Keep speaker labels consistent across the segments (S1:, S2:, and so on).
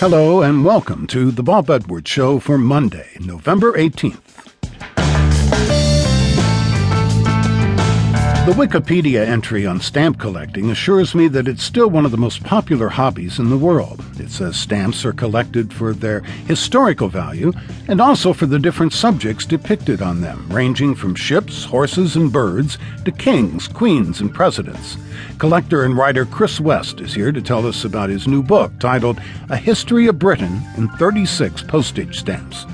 S1: Hello and welcome to the Bob Edwards Show for Monday, November 18th. The Wikipedia entry on stamp collecting assures me that it's still one of the most popular hobbies in the world. It says stamps are collected for their historical value and also for the different subjects depicted on them, ranging from ships, horses, and birds to kings, queens, and presidents. Collector and writer Chris West is here to tell us about his new book titled A History of Britain in 36 Postage Stamps.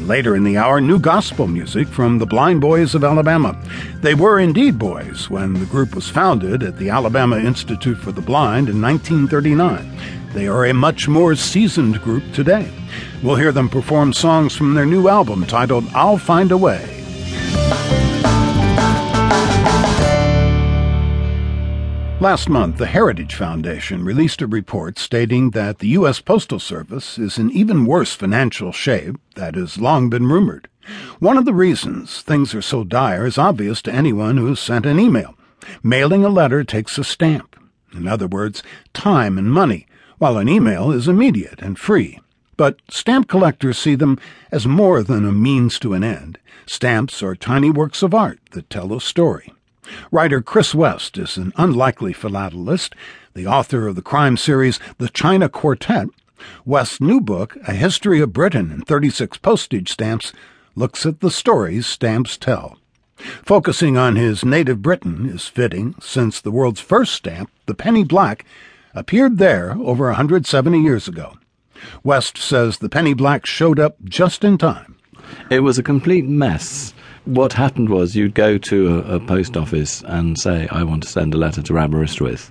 S1: Later in the hour, new gospel music from the Blind Boys of Alabama. They were indeed boys when the group was founded at the Alabama Institute for the Blind in 1939. They are a much more seasoned group today. We'll hear them perform songs from their new album titled I'll Find a Way. Last month, the Heritage Foundation released a report stating that the U.S. Postal Service is in even worse financial shape that has long been rumored. One of the reasons things are so dire is obvious to anyone who has sent an email. Mailing a letter takes a stamp. In other words, time and money, while an email is immediate and free. But stamp collectors see them as more than a means to an end. Stamps are tiny works of art that tell a story. Writer Chris West is an unlikely philatelist, the author of the crime series The China Quartet. West's new book, A History of Britain in 36 Postage Stamps, looks at the stories stamps tell. Focusing on his native Britain is fitting, since the world's first stamp, the penny black, appeared there over 170 years ago. West says the penny black showed up just in time.
S2: It was a complete mess what happened was you'd go to a, a, post office and say, I want to send a letter to Aberystwyth.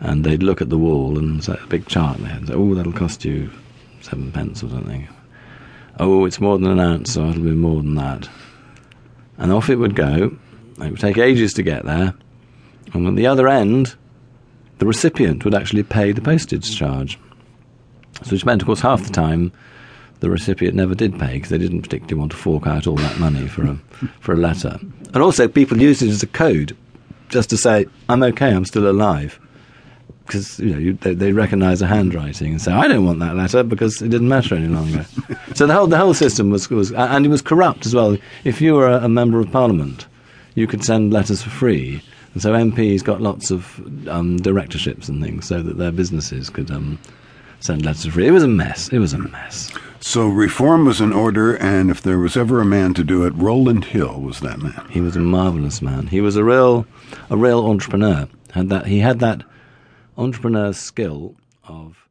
S2: And they'd look at the wall and say, a big chart there and say, oh, that'll cost you seven pence or something. Oh, it's more than an ounce, so it'll be more than that. And off it would go. It would take ages to get there. And at the other end, the recipient would actually pay the postage charge. So which meant, of course, half the time the recipient never did pay because they didn't particularly want to fork out all that money for a for a letter. And also, people used it as a code, just to say, "I'm okay, I'm still alive," because you know you, they, they recognise a handwriting and say, "I don't want that letter because it didn't matter any longer." so the whole the whole system was was and it was corrupt as well. If you were a, a member of parliament, you could send letters for free. And so MPs got lots of um, directorships and things so that their businesses could um, send letters for free. It was a mess. It was a mess.
S1: So reform was in order, and if there was ever a man to do it, Rowland Hill was that man.
S2: He was a marvelous man. He was a real, a real entrepreneur. Had that. He had that entrepreneur skill of